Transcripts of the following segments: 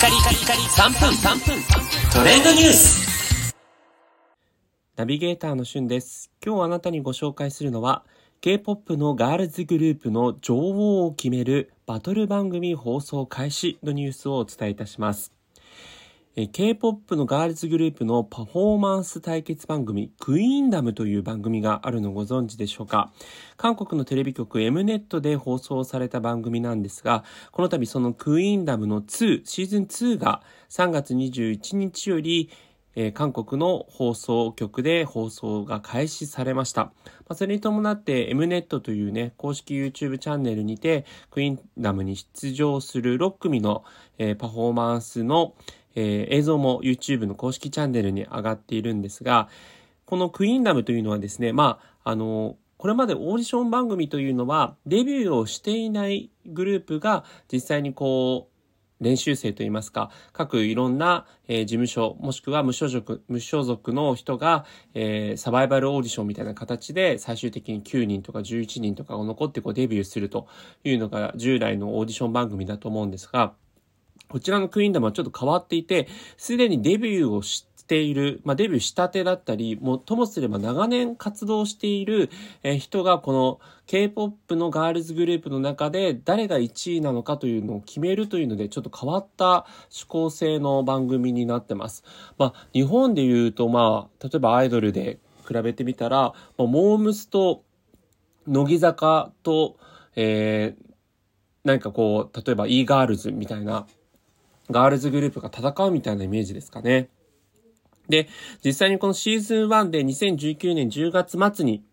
カリカリカリ3分3分トレンドニュースナビゲーターのしゅんです。今日あなたにご紹介するのは、K-POP のガールズグループの女王を決めるバトル番組放送開始のニュースをお伝えいたします。K-POP のガールズグループのパフォーマンス対決番組、クイーンダムという番組があるのをご存知でしょうか？韓国のテレビ局 Mnet で放送された番組なんですが、この度そのクイーンダムの2、シーズン2が3月21日よりえー韓国の放送局で放送が開始されました。まあ、それに伴って Mnet というね、公式 YouTube チャンネルにて、クイーンダムに出場する6組の、えーパフォーマンスの、えー映像も YouTube の公式チャンネルに上がっているんですが、このクイーンダムというのはですね、まあ、あの、これまでオーディション番組というのは、デビューをしていないグループが実際にこう、練習生といいますか、各いろんな、えー事務所、もしくは無所属、無所属の人が、えーサバイバルオーディションみたいな形で最終的に9人とか11人とかが残ってこうデビューするというのが従来のオーディション番組だと思うんですが、こちらのクイーンダムはちょっと変わっていて、すでにデビューをしている、まあ、デビューしたてだったり、もうともすれば長年活動している、え人がこの K-POP のガールズグループの中で誰が1位なのかというのを決めるというので、ちょっと変わった趣向性の番組になってます。まあ、日本で言うと、まあ、例えばアイドルで比べてみたら、まあ、モームスと乃木坂と、えー何かこう、例えば e ガールズみたいなガールズグループが戦うみたいなイメージですかね。で、実際にこのシーズン1で2019年10月末に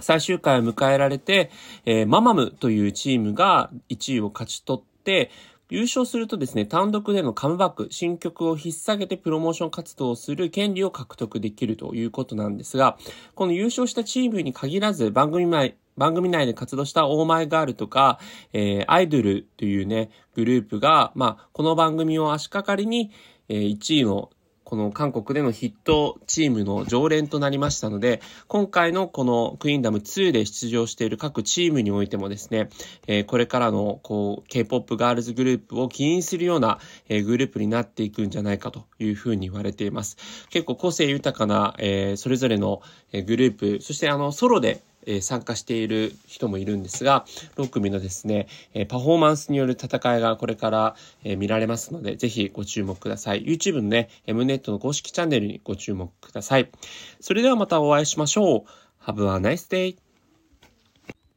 最終回を迎えられて、えーママムというチームが1位を勝ち取って、優勝するとですね、単独でのカムバック、新曲を引っ提げてプロモーション活動をする権利を獲得できるということなんですが、この優勝したチームに限らず番組前、番組内で活動したオーマイガールとか、えーアイドルというね、グループが、まあ、この番組を足掛かりに、えー1位のこの韓国でのヒットチームの常連となりましたので、今回のこのクイーンダム2で出場している各チームにおいてもですね、えーこれからのこう K-POP ガールズグループを起因するような、えーグループになっていくんじゃないかというふうに言われています。結構個性豊かな、えーそれぞれのえーグループ、そしてあのソロでえー参加している人もいるんですが、6組のですね、えーパフォーマンスによる戦いがこれから、えー見られますので、ぜひご注目ください。YouTube のね、Mnet の公式チャンネルにご注目ください。それではまたお会いしましょう。Have a nice day!